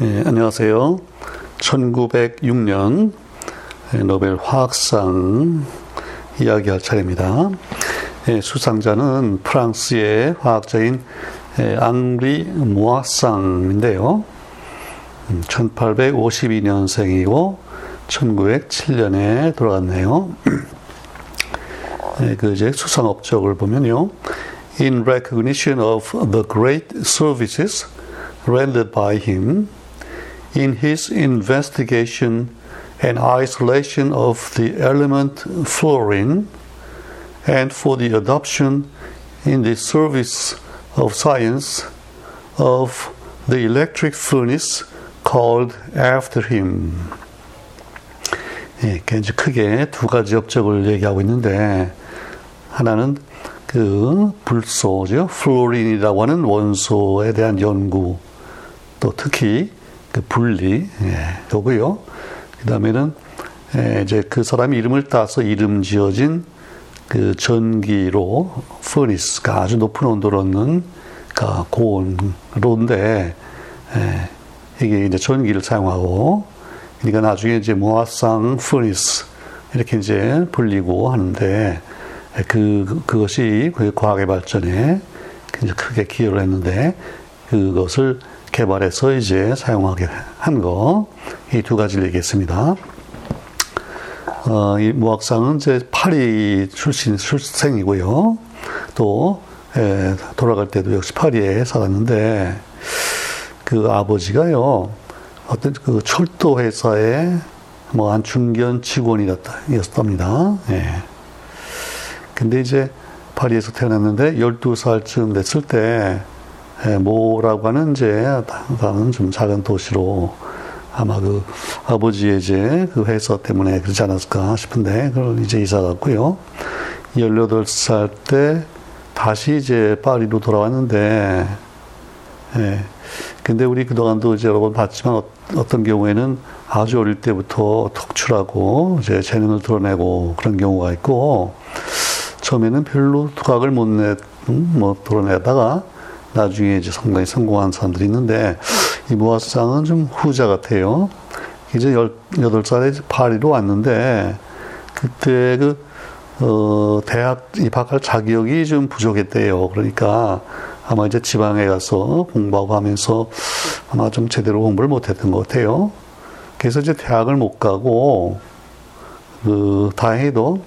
예, 안녕하세요. 1906년 노벨 화학상 이야기할 차례입니다. 예, 수상자는 프랑스의 화학자인 예, 앙리 모아상인데요. 1852년생이고 1907년에 돌아갔네요. 예, 그 이제 수상 업적을 보면요. In recognition of the great services rendered by him in his investigation and isolation of the element fluorine and for the adoption in the service of science of the electric furnace called after him. 예, 이제 크게 두 가지 업적을 얘기하고 있는데 하나는 그 불소죠, 플로린이라고 하는 원소에 대한 연구, 또 특히 그 분리, 예, 요거요. 그 다음에는 예, 이제 그 사람 이름을 따서 이름 지어진 그 전기로 furnace가 아주 높은 온도로 넣는 그 고온로인데 예, 이게 이제 전기를 사용하고 그러니까 나중에 이제 무아상 furnace 이렇게 이제 불리고 하는데 그 그것이 그 과학의 발전에 굉장히 크게 기여를 했는데 그것을 개발해서 이제 사용하게 한 거, 이 두 가지를 얘기했습니다. 어, 이 무학상은 이제 파리 출신, 출생이고요. 또, 예, 돌아갈 때도 역시 파리에 살았는데, 그 아버지가요, 어떤 그 철도 회사의 뭐한 중견 직원이었답니다. 예. 근데 이제 파리에서 태어났는데 12살쯤 됐을 때 모라고 하는 이제 다른 좀 작은 도시로 아마 그 아버지의 이제 그 회사 때문에 그러지 않았을까 싶은데 그걸 이제 이사 갔고요. 18살 때 다시 이제 파리로 돌아왔는데 예. 근데 우리 그동안도 이제 여러 번 봤지만 어떤 경우에는 아주 어릴 때부터 특출하고 이제 재능을 드러내고 그런 경우가 있고 처음에는 별로 두각을 못 내, 음, 뭐 드러내다가 나중에 이제 상당히 성공한 사람들이 있는데 이 모아상은 좀 후자 같아요. 이제 18살에 파리로 왔는데 그때 그, 어, 대학 입학할 자격이 좀 부족했대요. 그러니까 아마 이제 지방에 가서 공부하고 하면서 아마 좀 제대로 공부를 못했던 것 같아요. 그래서 이제 대학을 못 가고 그 다행히도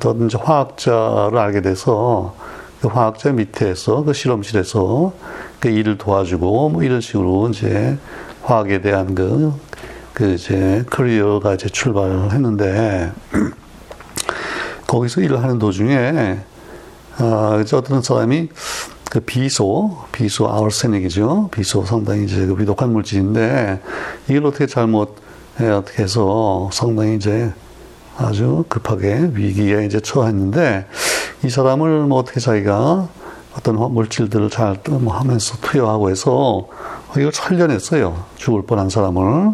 또 이제 화학자를 알게 돼서 그 화학자 밑에서 그 실험실에서 그 일을 도와주고 뭐 이런 식으로 이제 화학에 대한 그, 그 이제 커리어가 이제 출발을 했는데 거기서 일을 하는 도중에 아, 어떤 사람이 그 비소, 비소 아울세닉이죠. 비소 상당히 이제 그 위독한 물질인데 이걸 어떻게 잘못 어떻게 해서 상당히 이제 아주 급하게 위기에 이제 처했는데 이 사람을 뭐 어떻게 자기가 어떤 물질들을 잘 뭐 하면서 투여하고 해서 이걸 살려냈어요. 죽을 뻔한 사람을.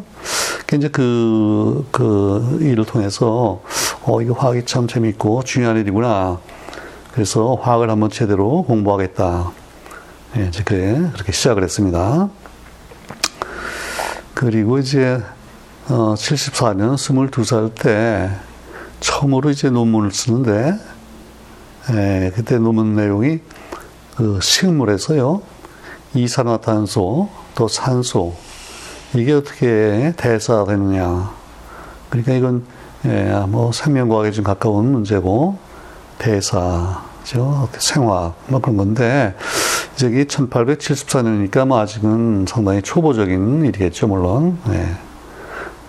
이제 그, 그 일을 통해서, 어, 이거 화학이 참 재밌고 중요한 일이구나. 그래서 화학을 한번 제대로 공부하겠다. 예, 이제 그래, 그렇게 시작을 했습니다. 그리고 이제, 어, 74년 22살 때 처음으로 이제 논문을 쓰는데, 예, 그때 논문 내용이 그 식물에서요, 이산화탄소, 또 산소, 이게 어떻게 대사되느냐. 그러니까 이건, 예, 뭐 생명과학에 좀 가까운 문제고, 대사죠. 생화학, 뭐 그런 건데, 이제 이게 1874년이니까 뭐 아직은 상당히 초보적인 일이겠죠, 물론. 예.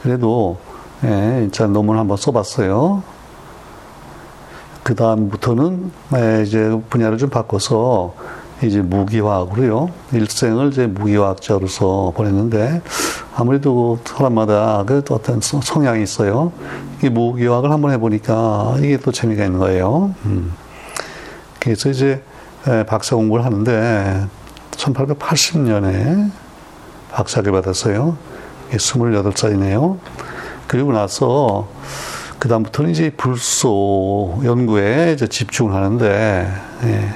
그래도, 예, 일단 논문 한번 써봤어요. 그 다음부터는 예, 이제 분야를 좀 바꿔서 이제 무기화학으로요. 일생을 이제 무기화학자로서 보냈는데 아무래도 사람마다 그 어떤 성향이 있어요. 이 무기화학을 한번 해보니까 이게 또 재미가 있는 거예요. 음. 그래서 이제 예, 박사 공부를 하는데 1880년에 박사를 받았어요. 28살이네요. 그리고 나서 그다음부터는 이제 불소 연구에 이제 집중을 하는데, 예.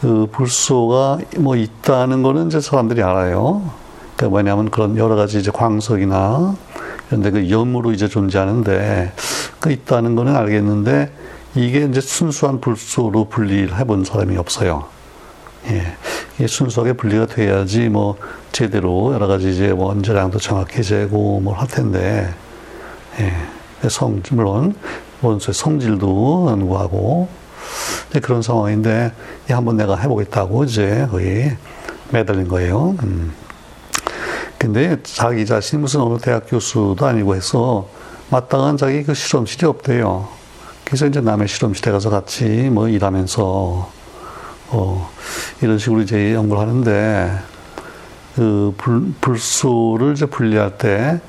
그 불소가 뭐 있다는 거는 이제 사람들이 알아요. 그러니까 뭐냐면 그런 여러 가지 이제 광석이나 그런데 그 염으로 이제 존재하는데 그 있다는 거는 알겠는데 이게 이제 순수한 불소로 분리를 해본 사람이 없어요. 예. 이게 순수하게 분리가 돼야지 뭐 제대로 여러 가지 이제 원자량도 정확히 재고 뭘 할 텐데, 예. 성, 물론 원소의 성질도 연구하고, 그런 상황인데, 한번 내가 해보겠다고 이제 거의 매달린 거예요. 음. 근데 자기 자신이 무슨 어느 대학 교수도 아니고 해서 마땅한 자기 그 실험실이 없대요. 그래서 이제 남의 실험실에 가서 같이 뭐 일하면서 어 이런 식으로 이제 연구를 하는데 그 불, 불소를 이제 분리할 때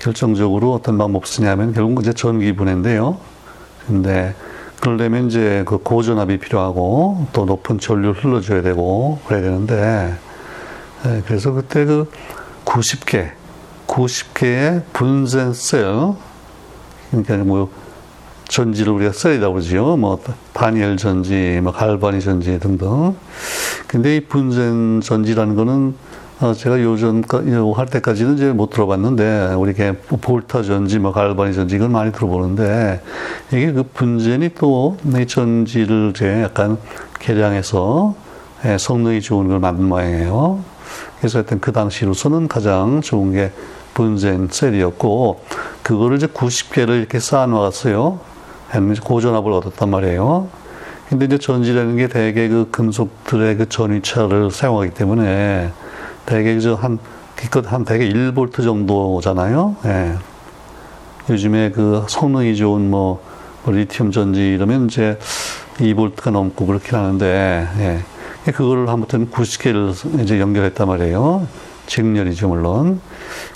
결정적으로 어떤 방법 쓰냐면 결국 이제 전기 분해인데요. 근데 그러려면 이제 그 고전압이 필요하고 또 높은 전류를 흘러줘야 되고 그래야 되는데 네, 그래서 그때 그 90개, 90개의 분쇄 셀, 그러니까 뭐 전지를 우리가 셀이다 그러지요. 뭐 다니엘 전지, 뭐 갈바니 전지 등등. 근데 이 분쇄 전지라는 거는 어 제가 요전 할 때까지는 이제 못 들어봤는데 우리 게 볼타 전지, 뭐 갈바니 전지 이걸 많이 들어보는데 이게 그 분쇄이 또이 전지를 이제 약간 개량해서 예, 성능이 좋은 걸 만든 모양이에요. 그래서 하여튼 그 당시로서는 가장 좋은 게 분쇄 셀이었고 그거를 이제 90개를 이렇게 쌓아 놓았어요. 고전압을 얻었단 말이에요. 근데 이제 전지라는 게 대개 그 금속들의 그 전위차를 사용하기 때문에 대개 한, 기껏 한 대개 1볼트 정도잖아요. 예. 요즘에 그 성능이 좋은 뭐, 뭐 리튬 전지 이러면 이제 2볼트가 넘고 그렇긴 하는데, 예. 그거를 아무튼 90개를 이제 연결했단 말이에요. 직렬이죠, 물론.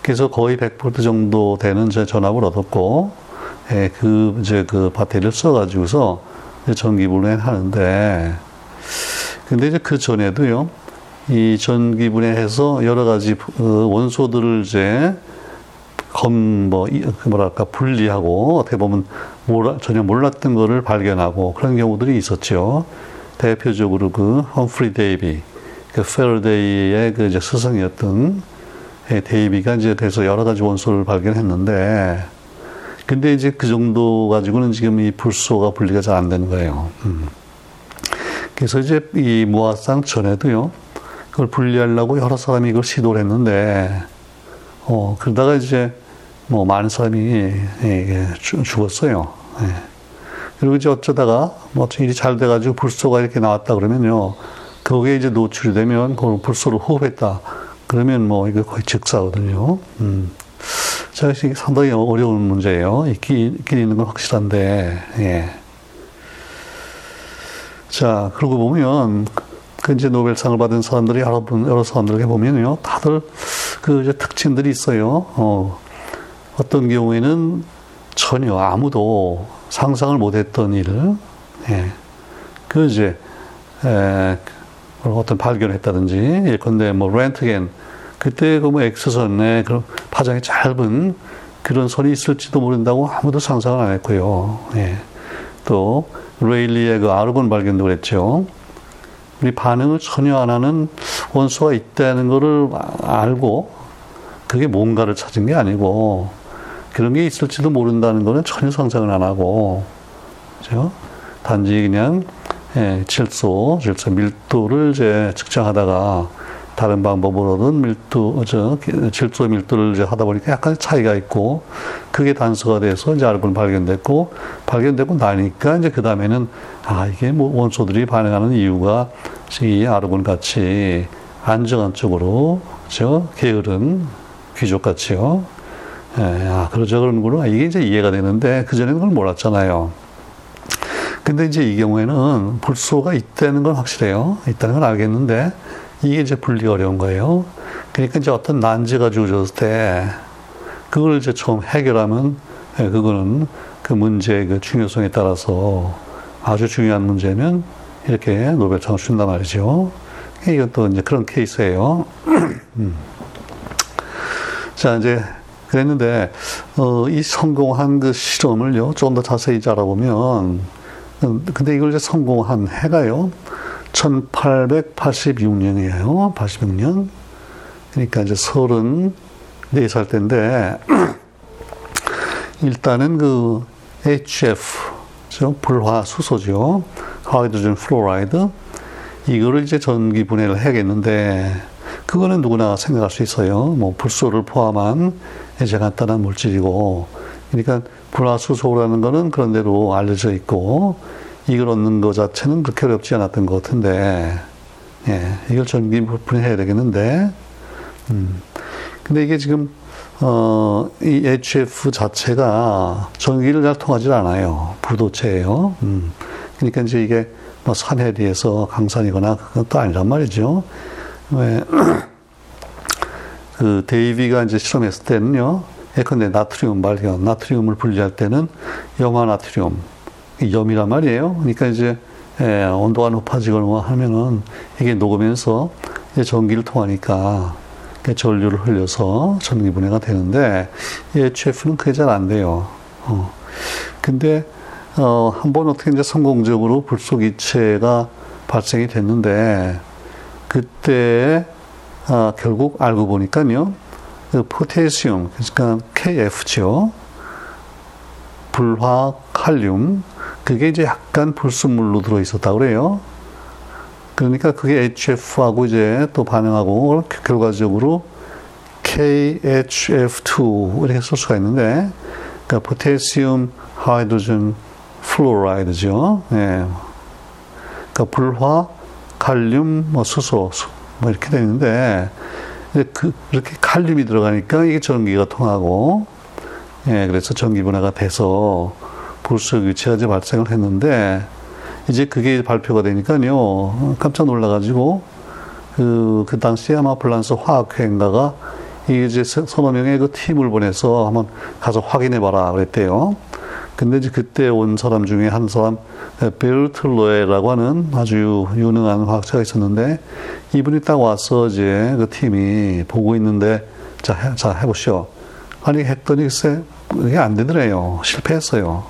그래서 거의 100볼트 정도 되는 제 전압을 얻었고, 예, 그, 이제 그 배터리를 써가지고서 전기분해 하는데, 근데 이제 그 전에도요, 이 전기 분해해서 여러 가지 어, 원소들을 이제 검, 뭐, 그 뭐랄까, 분리하고, 어떻게 보면 몰라, 전혀 몰랐던 거를 발견하고 그런 경우들이 있었죠. 대표적으로 그 험프리 데이비, 그 페러데이의 그 이제 스승이었던 예, 데이비가 이제 돼서 여러 가지 원소를 발견했는데, 근데 이제 그 정도 가지고는 지금 이 불소가 분리가 잘 안 되는 거예요. 음. 그래서 이제 이 무화상 전에도요, 그걸 분리하려고 여러 사람이 이걸 시도를 했는데, 어, 그러다가 이제 뭐 많은 사람이 예, 예, 죽었어요. 예. 그리고 이제 어쩌다가 뭐 일이 잘 돼가지고 불소가 이렇게 나왔다 그러면요. 거기에 이제 노출이 되면 그 불소를 호흡했다. 그러면 뭐 이거 거의 즉사거든요. 음. 자, 상당히 어려운 문제예요. 있긴 있는 건 확실한데, 예. 자, 그러고 보면, 그 이제 노벨상을 받은 사람들이 여러 분, 여러 사람들에게 보면요. 다들 그 이제 특징들이 있어요. 어, 어떤 경우에는 전혀 아무도 상상을 못했던 일을, 예. 그 이제, 에, 어떤 발견을 했다든지, 예컨대 뭐 렌트겐, 그때 그 뭐 엑스선에 그런 파장이 짧은 그런 선이 있을지도 모른다고 아무도 상상을 안 했고요. 예. 또 레일리의 그 아르곤 발견도 그랬죠. 우리 반응을 전혀 안 하는 원소가 있다는 것을 알고 그게 뭔가를 찾은 게 아니고 그런 게 있을지도 모른다는 거는 전혀 상상을 안 하고 그죠? 단지 그냥 예, 질소, 질소 밀도를 이제 측정하다가 다른 방법으로는 밀도, 저, 질소 밀도를 이제 하다 보니까 약간 차이가 있고, 그게 단서가 돼서 이제 아르곤 발견됐고, 발견되고 나니까 이제 그 다음에는, 아, 이게 뭐 원소들이 반응하는 이유가 이 아르곤 같이 안정한 쪽으로, 저, 게으른 귀족 같이요. 예, 아, 그러죠. 그런구나. 이게 이제 이해가 되는데, 그 전에는 그걸 몰랐잖아요. 근데 이제 이 경우에는 불소가 있다는 건 확실해요. 있다는 건 알겠는데, 이게 이제 분리가 어려운 거예요. 그러니까 이제 어떤 난제가 주어졌을 때 그걸 이제 처음 해결하면 예, 그거는 그 문제의 그 중요성에 따라서 아주 중요한 문제면 이렇게 노벨상을 준단 말이죠. 이건 또 이제 그런 케이스예요. 음. 자, 이제 그랬는데, 어, 이 성공한 그 실험을요, 좀 더 자세히 알아보면, 음, 근데 이걸 이제 성공한 해가요, 1886년이에요. 86년. 그러니까 이제 서른 네살 때인데 일단은 그 HF 불화 수소죠. hydrogen fluoride 이거를 이제 전기 분해를 해야겠는데 그거는 누구나 생각할 수 있어요. 뭐 불소를 포함한 이제 간단한 물질이고 그러니까 불화수소라는 거는 그런 대로 알려져 있고 이걸 얻는 것 자체는 그렇게 어렵지 않았던 것 같은데 예, 이걸 전기 분해해야 되겠는데 음. 근데 이게 지금 어, 이 HF 자체가 전기를 잘 통하지 않아요. 부도체예요. 음. 그러니까 이제 이게 뭐 산해리에서 강산이거나 그것도 아니란 말이죠. 왜, 그 데이비가 이제 실험했을 때는요, 예컨대 나트륨 발견, 나트륨을 분리할 때는 염화 나트륨, 염이란 말이에요. 그러니까 이제 예, 온도가 높아지거나 하면은 이게 녹으면서 전기를 통하니까 전류를 흘려서 전기 분해가 되는데 HF는 그게 잘 안 돼요. 어. 근데 어, 한번 어떻게 이제 성공적으로 불속 이체가 발생이 됐는데 그때 아, 결국 알고 보니까요. 그 포테시움 그러니까 KF죠. 불화 칼륨 그게 이제 약간 불순물로 들어 있었다 그래요. 그러니까 그게 HF하고 이제 또 반응하고 결과적으로 KHF2 이렇게 쓸 수가 있는데 그러니까 포테시움 하이드로젠 플로라이드죠. 예. 그러니까 불화, 칼륨, 뭐 수소, 뭐 이렇게 되는데 그 이렇게 칼륨이 들어가니까 이게 전기가 통하고 예, 그래서 전기 분해가 돼서 유체가 이제 발생을 했는데 이제 그게 발표가 되니까요 깜짝 놀라가지고 그, 그 당시에 아마 플란스 화학회인가가 이제 서너 명의 그 팀을 보내서 한번 가서 확인해 봐라 그랬대요. 근데 이제 그때 온 사람 중에 한 사람 베르틀로에라고 하는 아주 유능한 화학자가 있었는데 이분이 딱 와서 이제 그 팀이 보고 있는데 자, 해, 자 해보시오. 아니 했더니 글쎄 그게 안 되더래요. 실패했어요.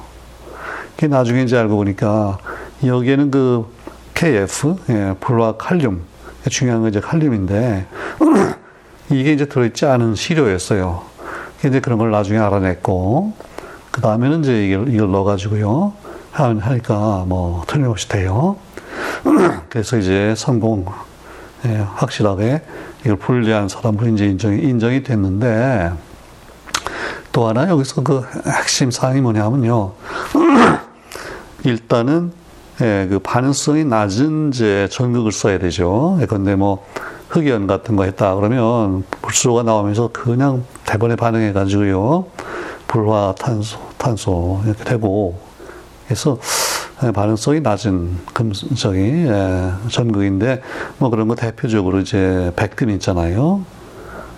그 나중에 이제 알고 보니까 여기에는 그 KF 예, 불화 칼륨 중요한 건 이제 칼륨인데 이게 이제 들어있지 않은 시료였어요. 이제 그런 걸 나중에 알아냈고 그 다음에는 이제 이걸, 이걸 넣어가지고요. 하니까 뭐 틀림없이 돼요. 그래서 이제 성공, 예, 확실하게 이걸 분리한 사람으로 이제 인정이, 인정이 됐는데 또 하나 여기서 그 핵심 사항이 뭐냐면요. 일단은 예, 그 반응성이 낮은 이제 전극을 써야 되죠. 예컨대 뭐 흑연 같은 거 했다 그러면 불소가 나오면서 그냥 대번에 반응해 가지고요. 불화 탄소, 탄소 이렇게 되고 그래서 반응성이 낮은 금속이 예, 전극인데 뭐 그런 거 대표적으로 이제 백금 있잖아요.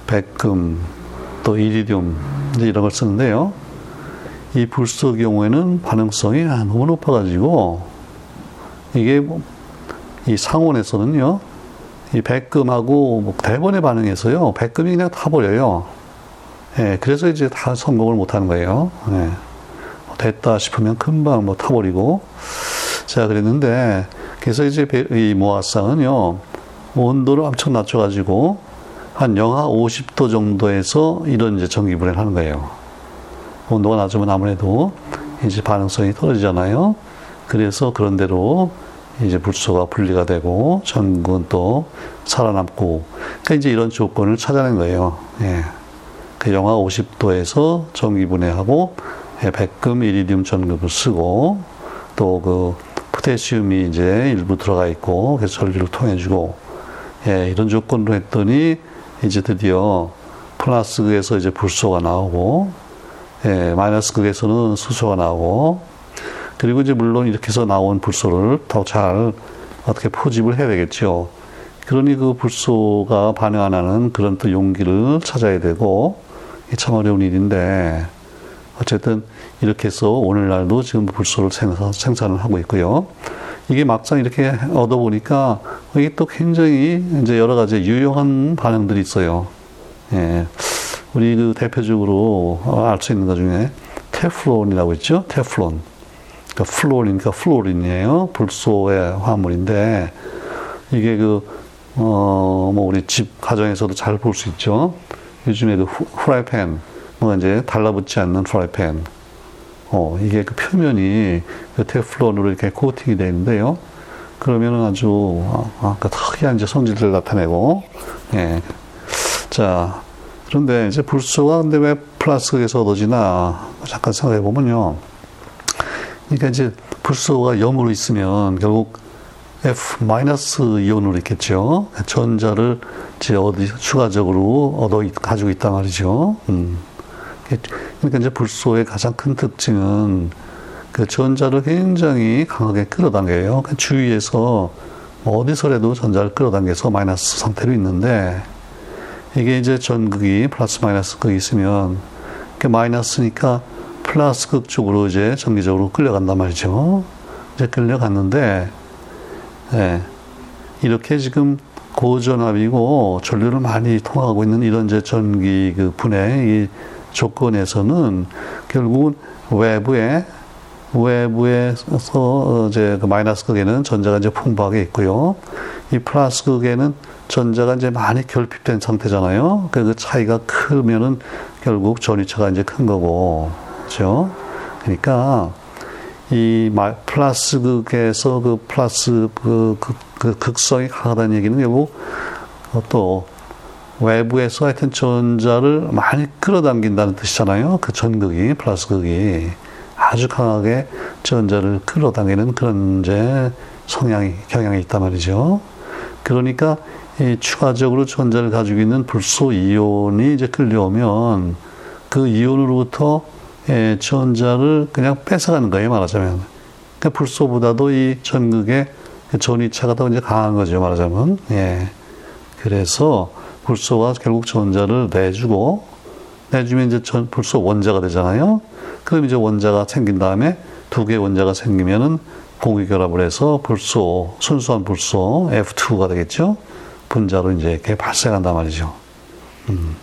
백금 또 이리듐 이런 걸 쓰는데요. 이 불소 경우에는 반응성이 너무 높아가지고 이게 뭐이 상온에서는요. 이 백금하고 뭐 대번에 반응해서요. 백금이 그냥 타버려요. 예, 그래서 이제 다 성공을 못 하는 거예요. 예, 뭐 됐다 싶으면 금방 뭐 타버리고. 자, 그랬는데, 그래서 이제 이 모아상은요, 온도를 엄청 낮춰가지고, 한 영하 50도 정도에서 이런 이제 전기분해를 하는 거예요. 온도가 낮으면 아무래도 이제 반응성이 떨어지잖아요. 그래서 그런 대로 이제 불소가 분리가 되고 전구는 또 살아남고, 그러니까 이제 이런 조건을 찾아낸 거예요. 예. 그 영하 50도에서 전기 분해하고 예, 백금, 이리듐 전극을 쓰고 또 그 포테시움이 이제 일부 들어가 있고 그래서 전류를 통해주고 예, 이런 조건으로 했더니 이제 드디어 플러스 극에서 이제 불소가 나오고 예, 마이너스 극에서는 수소가 나오고 그리고 이제 물론 이렇게 해서 나온 불소를 더 잘 어떻게 포집을 해야 되겠죠. 그러니 그 불소가 반응 안 하는 그런 또 용기를 찾아야 되고 참 어려운 일인데 어쨌든 이렇게 해서 오늘날도 지금 불소를 생산, 생산 을 하고 있고요. 이게 막상 이렇게 얻어보니까 이게 또 굉장히 이제 여러 가지 유용한 반응들이 있어요. 예. 우리 그 대표적으로 알 수 있는 것 중에 테플론이라고 있죠. 테플론. 그러니까 fluorine이니까 fluorine이에요. 불소의 화물인데 이게 그 어, 뭐 우리 집 가정에서도 잘 볼 수 있죠. 요즘에도 후, 후라이팬, 뭐 이제 달라붙지 않는 프라이팬. 어, 이게 그 표면이 그 테플론으로 이렇게 코팅이 되어 있는데요. 그러면은 아주, 아, 까 특이한 이제 성질들을 나타내고, 예. 자, 그런데 이제 불소가 근데 왜 플라스틱에서 얻어지나 잠깐 생각해 보면요. 그러니까 이제 불소가 0으로 있으면 결국 F 마이너스 이온으로 있겠죠. 전자를 이제 어디 추가적으로 얻어 가지고 있단 말이죠. 음. 그러니까 이제 불소의 가장 큰 특징은 그 전자를 굉장히 강하게 끌어당겨요. 그 주위에서 뭐 어디서라도 전자를 끌어당겨서 마이너스 상태로 있는데 이게 이제 전극이 플러스 마이너스 극이 있으면 그 마이너스니까 플러스 극 쪽으로 이제 전기적으로 끌려간단 말이죠. 이제 끌려갔는데, 예, 이렇게 지금 고전압이고 전류를 많이 통하고 있는 이런 이제 전기 그 분해 이 조건에서는 결국은 외부에 외부에서 이제 그 마이너스 극에는 전자가 이제 풍부하게 있고요. 이 플러스 극에는 전자가 이제 많이 결핍된 상태잖아요. 그 차이가 크면은 결국 전위차가 이제 큰 거고, 그죠? 그러니까 이 플러스 극에서 그 플러스 그, 그, 그 극성이 강하다는 얘기는 결국 또 외부에서 하여튼 전자를 많이 끌어당긴다는 뜻이잖아요. 그 전극이, 플러스 극이 아주 강하게 전자를 끌어당기는 그런 이제 성향이, 경향이 있단 말이죠. 그러니까 이 추가적으로 전자를 가지고 있는 불소 이온이 이제 끌려오면 그 이온으로부터 예, 전자를 그냥 뺏어가는 거예요, 말하자면. 그러니까 불소보다도 이 전극의 그 전위차가 더 이제 강한 거죠, 말하자면. 예. 그래서 불소가 결국 전자를 내주고, 내주면 이제 전, 불소 원자가 되잖아요. 그럼 이제 원자가 생긴 다음에 두 개의 원자가 생기면은 공유결합을 해서 불소, 순수한 불소 F2가 되겠죠. 분자로 이제 이렇게 발생한단 말이죠. 음.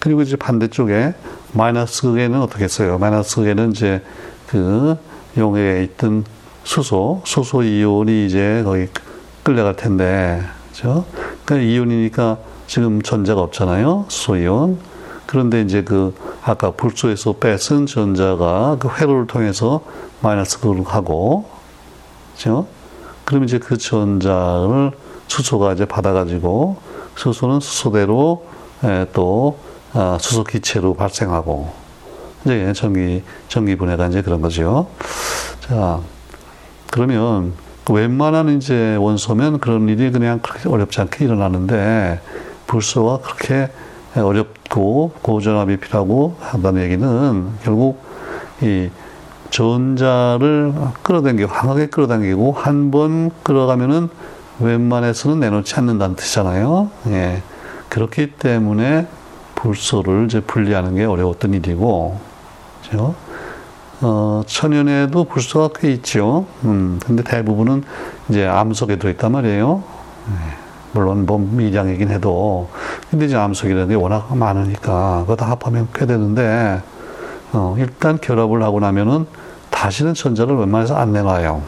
그리고 이제 반대쪽에 마이너스 극에는 어떻게 했어요? 마이너스 극에는 이제 그 용해에 있던 수소, 수소 이온이 이제 거기 끌려갈 텐데, 그죠? 그러니까 이온이니까 지금 전자가 없잖아요. 수소 이온. 그런데 이제 그 아까 불소에서 뺏은 전자가 그 회로를 통해서 마이너스 극으로 가고, 그죠? 그럼 이제 그 전자를 수소가 이제 받아가지고 수소는 수소대로 예, 또 아, 수소 기체로 발생하고 이제 전기 전기 분해가 이제 그런 거죠. 자 그러면 웬만한 이제 원소면 그런 일이 그냥 그렇게 어렵지 않게 일어나는데 불소가 그렇게 어렵고 고전압이 필요하고 한다는 얘기는 결국 이 전자를 끌어당기고 강하게 끌어당기고 한 번 끌어가면은 웬만해서는 내놓지 않는다는 뜻이잖아요. 예. 그렇기 때문에 불소를 이제 분리하는 게 어려웠던 일이고, 그죠? 어, 천연에도 불소가 꽤 있죠. 음, 근데 대부분은 이제 암석에 들어있단 말이에요. 예. 물론 뭐 미량이긴 해도. 근데 이제 암석이라는 게 워낙 많으니까, 그거 다 합하면 꽤 되는데, 어, 일단 결합을 하고 나면은 다시는 전자를 웬만해서 안 내놔요.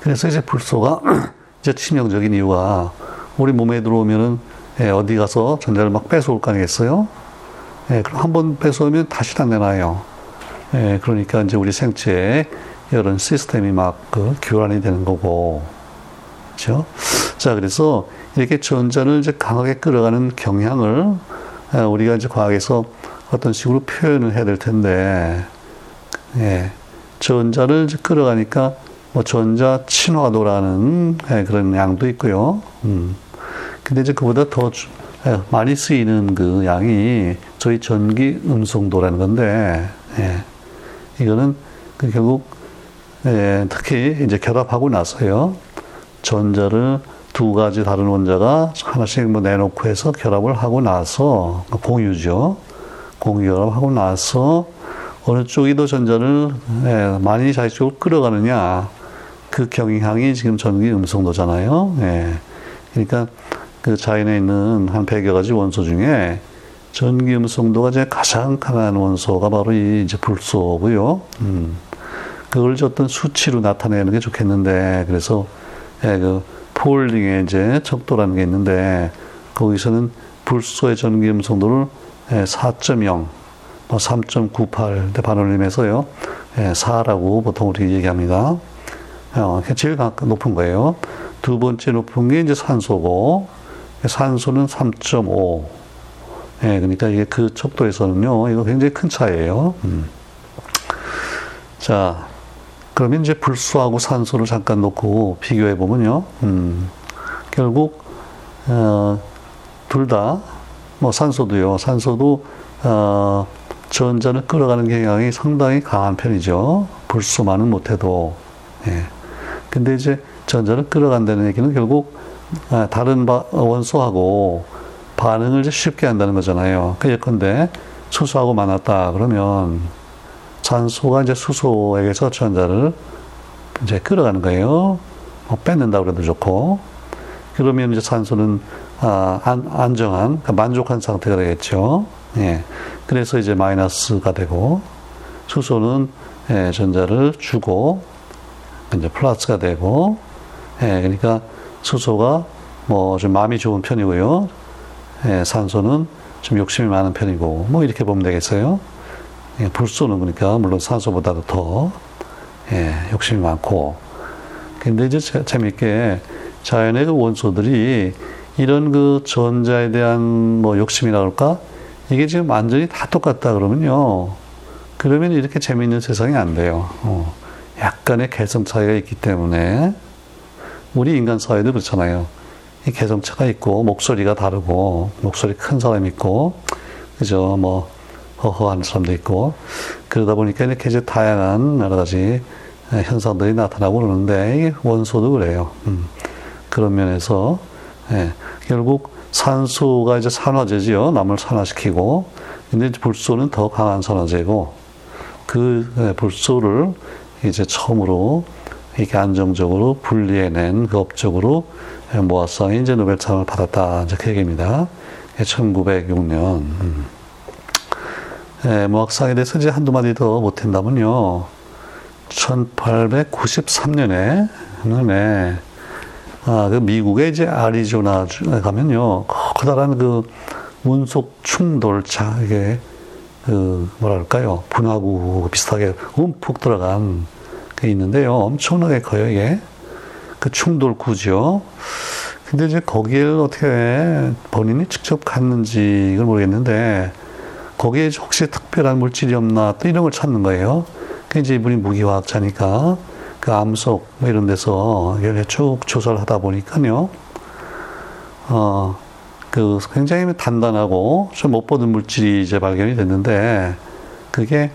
그래서 이제 불소가 이제 치명적인 이유가 우리 몸에 들어오면은 예, 어디 가서 전자를 막 뺏어올 거 아니겠어요? 예, 그럼 한 번 뺏어오면 다시 안 내놔요. 예, 그러니까 이제 우리 생체에 이런 시스템이 막 그 교란이 되는 거고, 그죠? 자, 그래서 이렇게 전자를 이제 강하게 끌어가는 경향을 예, 우리가 이제 과학에서 어떤 식으로 표현을 해야 될 텐데, 예, 전자를 이제 끌어가니까 뭐 전자 친화도라는 예, 그런 양도 있고요. 음. 근데 이제 그보다 더 주, 예, 많이 쓰이는 그 양이 저희 전기 음성도라는 건데, 예. 이거는 그 결국 예, 특히 이제 결합하고 나서요. 전자를 두 가지 다른 원자가 하나씩 뭐 내놓고 해서 결합을 하고 나서 공유죠. 공유 결합하고 나서 어느 쪽이 더 전자를 예, 많이 자기 쪽으로 끌어가느냐 그 경향이 지금 전기 음성도잖아요. 예. 그러니까 그 자연에 있는 한 100여 가지 원소 중에 전기 음 성도가 이제 가장 강한 원소가 바로 이 이제 불소고요. 음. 그걸 어떤 수치로 나타내는 게 좋겠는데, 그래서, 예, 그, 폴링의 이제 척도라는 게 있는데 거기서는 불소의 전기 음 성도를 4.0, 3.98대 반올림해서요. 4라고 보통 우리 얘기합니다. 어, 제일 높은 거예요. 두 번째 높은 게 이제 산소고, 산소는 3.5. 예, 그러니까 이게 그 척도에서는요, 이거 굉장히 큰 차이예요. 음. 자, 그러면 이제 불수하고 산소를 잠깐 놓고 비교해 보면요, 음, 결국 어, 둘다 뭐 산소도요, 산소도 어, 전자를 끌어가는 경향이 상당히 강한 편이죠. 불수만은 못해도. 예. 근데 이제 전자를 끌어간다는 얘기는 결국 아, 다른 원소하고 반응을 쉽게 한다는 거잖아요. 그 예컨대 수소하고 만났다 그러면 산소가 이제 수소에게서 전자를 이제 끌어가는 거예요. 뭐 뺏는다 그래도 좋고. 그러면 이제 산소는 아, 안, 안정한, 그러니까 만족한 상태가 되겠죠. 예. 그래서 이제 마이너스가 되고, 수소는 예, 전자를 주고, 이제 플러스가 되고, 예, 그러니까 수소가 뭐 좀 마음이 좋은 편이고요. 예, 산소는 좀 욕심이 많은 편이고, 뭐 이렇게 보면 되겠어요. 예, 불소는 그러니까 물론 산소보다도 더 예, 욕심이 많고. 근데 이제 재밌게 자연의 그 원소들이 이런 그 전자에 대한 뭐 욕심이라 그럴까? 이게 지금 완전히 다 똑같다 그러면요. 그러면 이렇게 재미있는 세상이 안 돼요. 어, 약간의 개성 차이가 있기 때문에 우리 인간 사회도 그렇잖아요 이 개성차가 있고 목소리가 다르고 목소리 큰 사람 있고 그죠 뭐 허허한 사람도 있고 그러다 보니까 이렇게 이제 다양한 여러 가지 현상들이 나타나고 그러는데 원소도 그래요. 음. 그런 면에서 예, 결국 산소가 이제 산화제지요. 남을 산화시키고 근데 불소는 더 강한 산화제고 그 예, 불소를 이제 처음으로 이렇게 안정적으로 분리해낸 그 업적으로 모아상이 이제 노벨상을 받았다. 이제 그 얘기입니다. 1906년. 음. 예, 무학상에 대해서 이제 한두 마디 더 못한다면요. 1893년에, 네, 아, 그 미국의 이제 아리조나 가면요. 커다란 그 운석 충돌차, 이게, 그, 뭐랄까요. 분화구 비슷하게 움푹 들어간 게 있는데요. 엄청나게 커요, 이게. 그 충돌구죠. 근데 이제 거기를 어떻게 본인이 직접 갔는지 이걸 모르겠는데, 거기에 혹시 특별한 물질이 없나 또 이런 걸 찾는 거예요. 그 이제 이분이 무기화학자니까 그 암석 뭐 이런 데서 연애 쭉 조사를 하다 보니까요. 어, 그 굉장히 단단하고 좀 못 보던 물질이 이제 발견이 됐는데 그게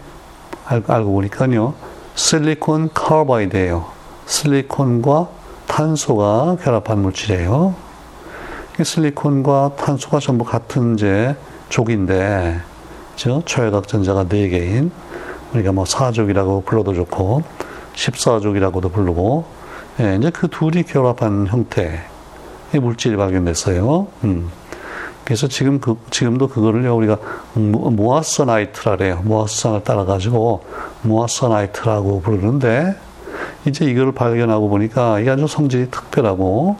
알, 알고 보니까요. 실리콘 카바이드예요. 실리콘과 탄소가 결합한 물질이에요. 실리콘과 탄소가 전부 같은 이제 족인데 저 초회각 전자가 4개인 우리가 뭐 사족이라고 불러도 좋고 14족이라고도 부르고 예, 이제 그 둘이 결합한 형태의 물질이 발견됐어요. 음. 그래서 지금 그, 지금도 그거를요, 우리가 모아서나이트라 그래요. 모아선을 따라가지고 모아서나이트라고 부르는데, 이제 이걸 발견하고 보니까 이게 아주 성질이 특별하고,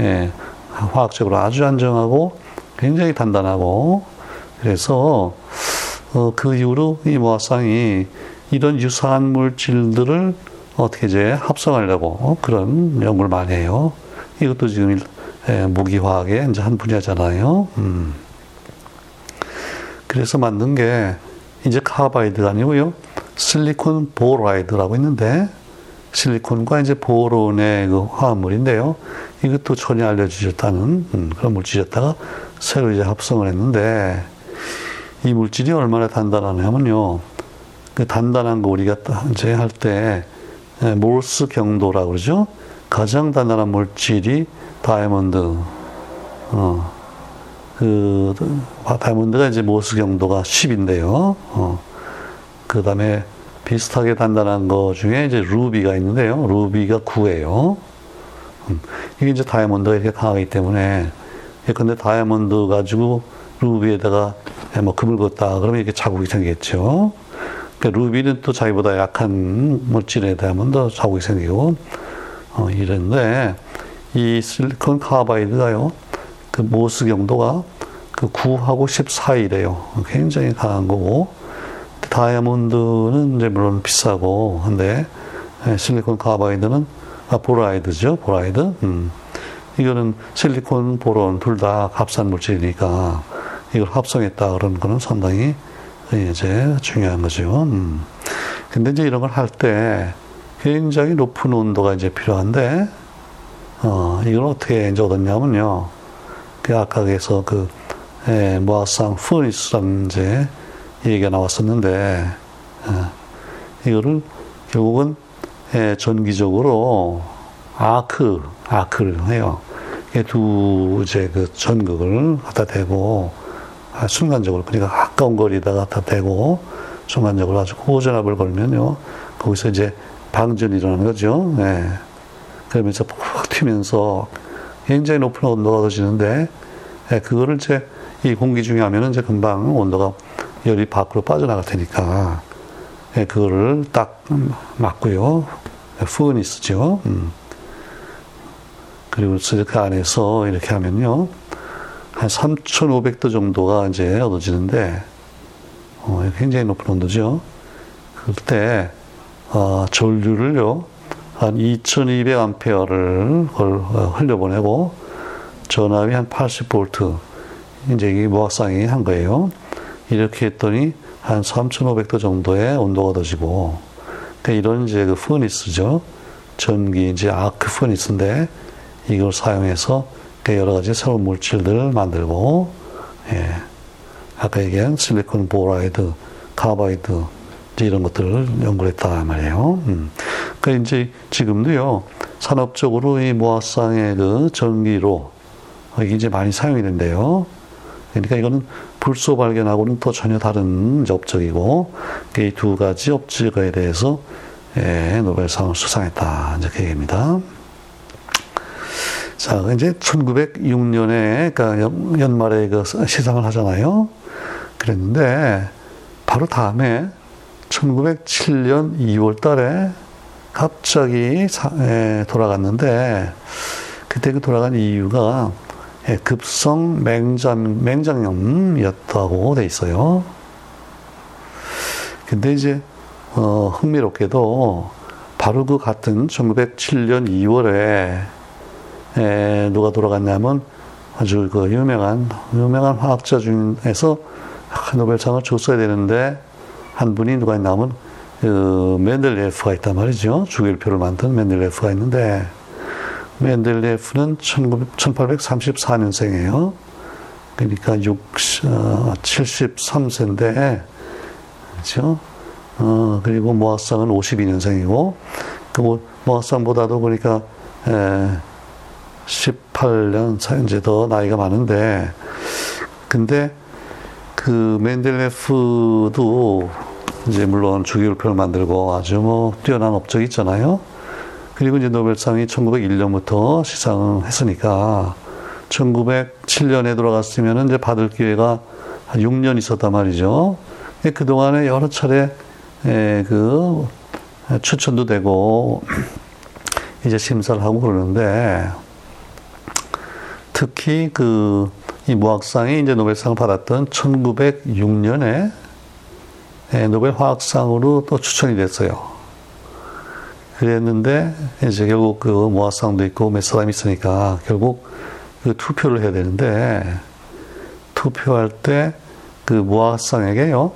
예, 화학적으로 아주 안정하고, 굉장히 단단하고, 그래서 어, 그 이후로 이 모아상이 이런 유사한 물질들을 어떻게 이제 합성하려고 어, 그런 연구를 많이 해요. 이것도 지금 예, 무기화학의 이제 한 분야잖아요. 음. 그래서 만든 게 이제 카바이드가 아니고요. 실리콘 보라이드라고 있는데 실리콘과 이제 보론의 그 화합물인데요. 이것도 전혀 알려주셨다는 음, 그런 물질이었다가 새로 이제 합성을 했는데 이 물질이 얼마나 단단하냐면요. 그 단단한 거 우리가 이제 할 때 몰스 경도라고 그러죠. 가장 단단한 물질이 다이아몬드. 어. 그 다이아몬드가 이제 몰스 경도가 10인데요. 어. 그 다음에 비슷하게 단단한 거 중에 이제 루비가 있는데요. 루비가 9예요. 음. 이게 이제 다이아몬드가 이렇게 강하기 때문에 예컨대 다이아몬드 가지고 루비에다가 뭐 금을 긋다 그러면 이렇게 자국이 생기겠죠. 그러니까 루비는 또 자기보다 약한 물질에 더 자국이 생기고 어, 이런데 이 실리콘 카바이드가요, 그 모스 경도가 그 9하고 10 사이래요. 굉장히 강한 거고, 다이아몬드는 이제 물론 비싸고, 한데, 예, 실리콘 카바이드는, 아, 보라이드죠, 보라이드. 음. 이거는 실리콘, 보론, 둘 다 값싼 물질이니까, 이걸 합성했다, 그런 거는 상당히 이제 중요한 거죠. 음. 근데 이제 이런 걸 할 때 굉장히 높은 온도가 이제 필요한데, 어, 이걸 어떻게 이제 얻었냐면요. 그 아까 그래서 그, 예, 모아상 푸니스라는 이제 얘기가 나왔었는데, 어, 이거를 결국은 예, 전기적으로 아크, 아크를 해요. 두 이제 그 전극을 갖다 대고, 아, 순간적으로, 그러니까 가까운 거리다 갖다 대고, 순간적으로 아주 고전압을 걸면요. 거기서 이제 방전이 일어나는 거죠. 네. 그러면서 푹 튀면서 굉장히 높은 온도가 얻어지는데, 네, 그거를 이제 이 공기 중에 하면은 이제 금방 온도가 열이 밖으로 빠져나갈 테니까, 네, 그거를 딱 막고요. 푸니스죠. 음. 그리고 그 안에서 이렇게 하면요. 한 3,500도 정도가 이제 얻어지는데, 어, 굉장히 높은 온도죠. 그때 어, 전류를요 한 2,200암페어를 어, 흘려보내고 전압이 한 80볼트 이제 이 무아상이 한 거예요. 이렇게 했더니 한 3,500도 정도의 온도가 얻어지고 그러니까 이런 이제 그 furnace죠. 전기 이제 arc furnace인데 이걸 사용해서 여러 가지 새로운 물질들을 만들고 예. 아까 얘기한 실리콘 boride, 카바이드 이런 것들을 연구했다 말이에요. 음. 그러니까 이제 지금도요 산업적으로 이 모아상의 그 전기로 이제 많이 사용이 된대요. 그러니까 이거는 불소 발견하고는 또 전혀 다른 업적이고 이 두 가지 업적에 대해서 예, 노벨상을 수상했다 이제 그 얘기입니다. 자, 이제 1906년에 그러니까 연말에 그 시상을 하잖아요. 그랬는데 바로 다음에 1907년 2월 달에 갑자기 돌아갔는데 그때 그 돌아간 이유가 급성 맹장, 맹장염이었다고 돼 있어요. 근데 이제, 어, 흥미롭게도 바로 그 같은 1907년 2월에 에, 누가 돌아갔냐면 아주 그 유명한, 유명한 화학자 중에서 노벨상을 줬어야 되는데 한 분이 누가 있냐면 그 맨델레프가 있단 말이죠. 주기표를 만든 맨델레프가 있는데 맨델레프는 1834년생이에요. 그러니까 6, 어, 73세인데 그렇죠? 어, 그리고 모학상은 52년생이고 그 모학상보다도 그러니까 에, 18년 이제 더 나이가 많은데 근데 그 맨델레프도 이제 물론 주기율표를 만들고 아주 뭐 뛰어난 업적이 있잖아요. 그리고 이제 노벨상이 1901년부터 시상했으니까 1907년에 돌아갔으면 이제 받을 기회가 한 6년 있었단 말이죠. 그 동안에 여러 차례 예, 그 추천도 되고 이제 심사를 하고 그러는데 특히 그 이 무학상이 이제 노벨상을 받았던 1906년에 예, 노벨 화학상으로 또 추천이 됐어요. 그랬는데 이제 결국 그 모학상도 있고 몇 사람이 있으니까 결국 그 투표를 해야 되는데 투표할 때 그 모학상에게요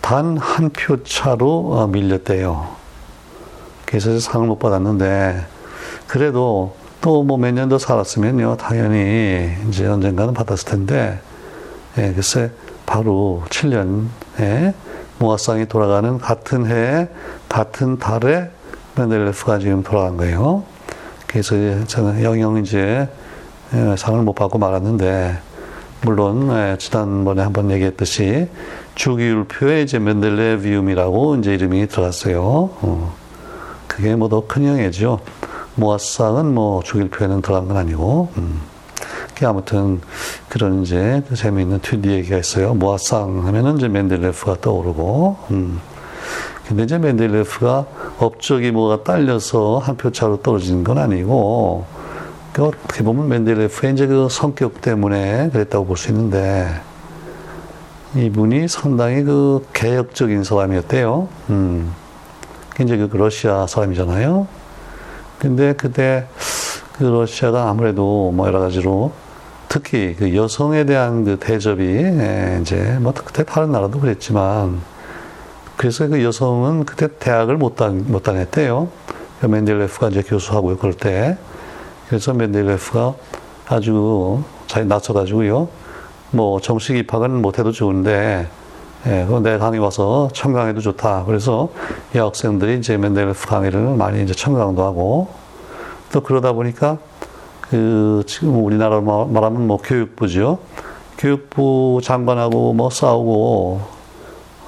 단 한 표 차로 어, 밀렸대요. 그래서 상을 못 받았는데 그래도 또 뭐 몇 년 더 살았으면요, 당연히 이제 언젠가는 받았을 텐데, 예, 글쎄, 바로 7년에 모아상이 돌아가는 같은 해에, 같은 달에 맨델레프가 지금 돌아간 거예요. 그래서 저는 영영 이제 예, 상을 못 받고 말았는데, 물론, 예, 지난번에 한번 얘기했듯이 주기율표에 이제 맨델레비움이라고 이제 이름이 들어갔어요. 어. 그게 뭐 더 큰 영예죠. 모아상은 뭐 주길표에는 들어간 건 아니고, 음. 아무튼 그런 이제 재미있는 튜디 얘기가 있어요. 모아상 하면은 이제 맨델레프가 떠오르고, 음. 근데 이제 맨델레프가 업적이 뭐가 딸려서 한 표 차로 떨어지는 건 아니고, 그 어떻게 보면 맨델레프의 이제 그 성격 때문에 그랬다고 볼 수 있는데 이분이 상당히 그 개혁적인 사람이었대요. 음. 이제 그 러시아 사람이잖아요. 근데 그때 그 러시아가 아무래도 뭐 여러 가지로 특히 그 여성에 대한 그 대접이 예, 이제 뭐 그때 다른 나라도 그랬지만 그래서 그 여성은 그때 대학을 못, 다, 못 다녔대요. 맨델레프가 이제 교수하고요, 그럴 때. 그래서 맨델레프가 아주 잘 낮춰가지고요. 뭐 정식 입학은 못해도 좋은데, 예, 내 강의 와서 청강해도 좋다. 그래서 여학생들이 이제 맨델레프 강의를 많이 이제 청강도 하고, 또 그러다 보니까 그 지금 우리나라 말하면 뭐 교육부죠. 교육부 장관하고 뭐 싸우고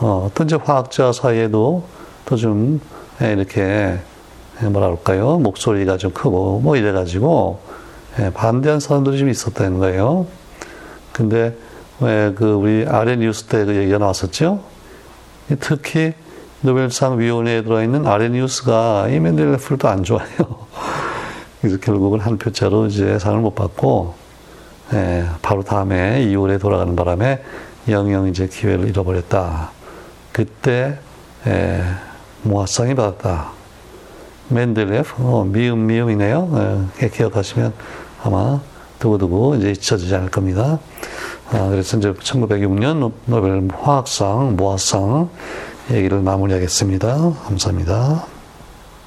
어, 또 이제 화학자 사이에도 또좀 예, 이렇게 예, 뭐라 그럴까요? 목소리가 좀 크고 뭐 이래가지고 예, 반대한 사람들이 좀 있었다는 거예요. 근데 왜 그 우리 아래 뉴스 때 그 얘기가 나왔었죠? 특히 노벨상 위원회에 들어있는 아래 뉴스가 이 맨델레프를 안 좋아해요. 그래서 결국은 한 표차로 이제 상을 못 받고 예, 바로 다음에 2월에 돌아가는 바람에 영영 이제 기회를 잃어버렸다. 그때 에, 모아상이 받았다. 맨델레프, 어, 미음, 미음이네요. 에, 기억하시면 아마 두고두고 이제 잊혀지지 않을 겁니다. 아, 그래서 이제 1906년 노벨 화학상, 모아상 얘기를 마무리하겠습니다. 감사합니다.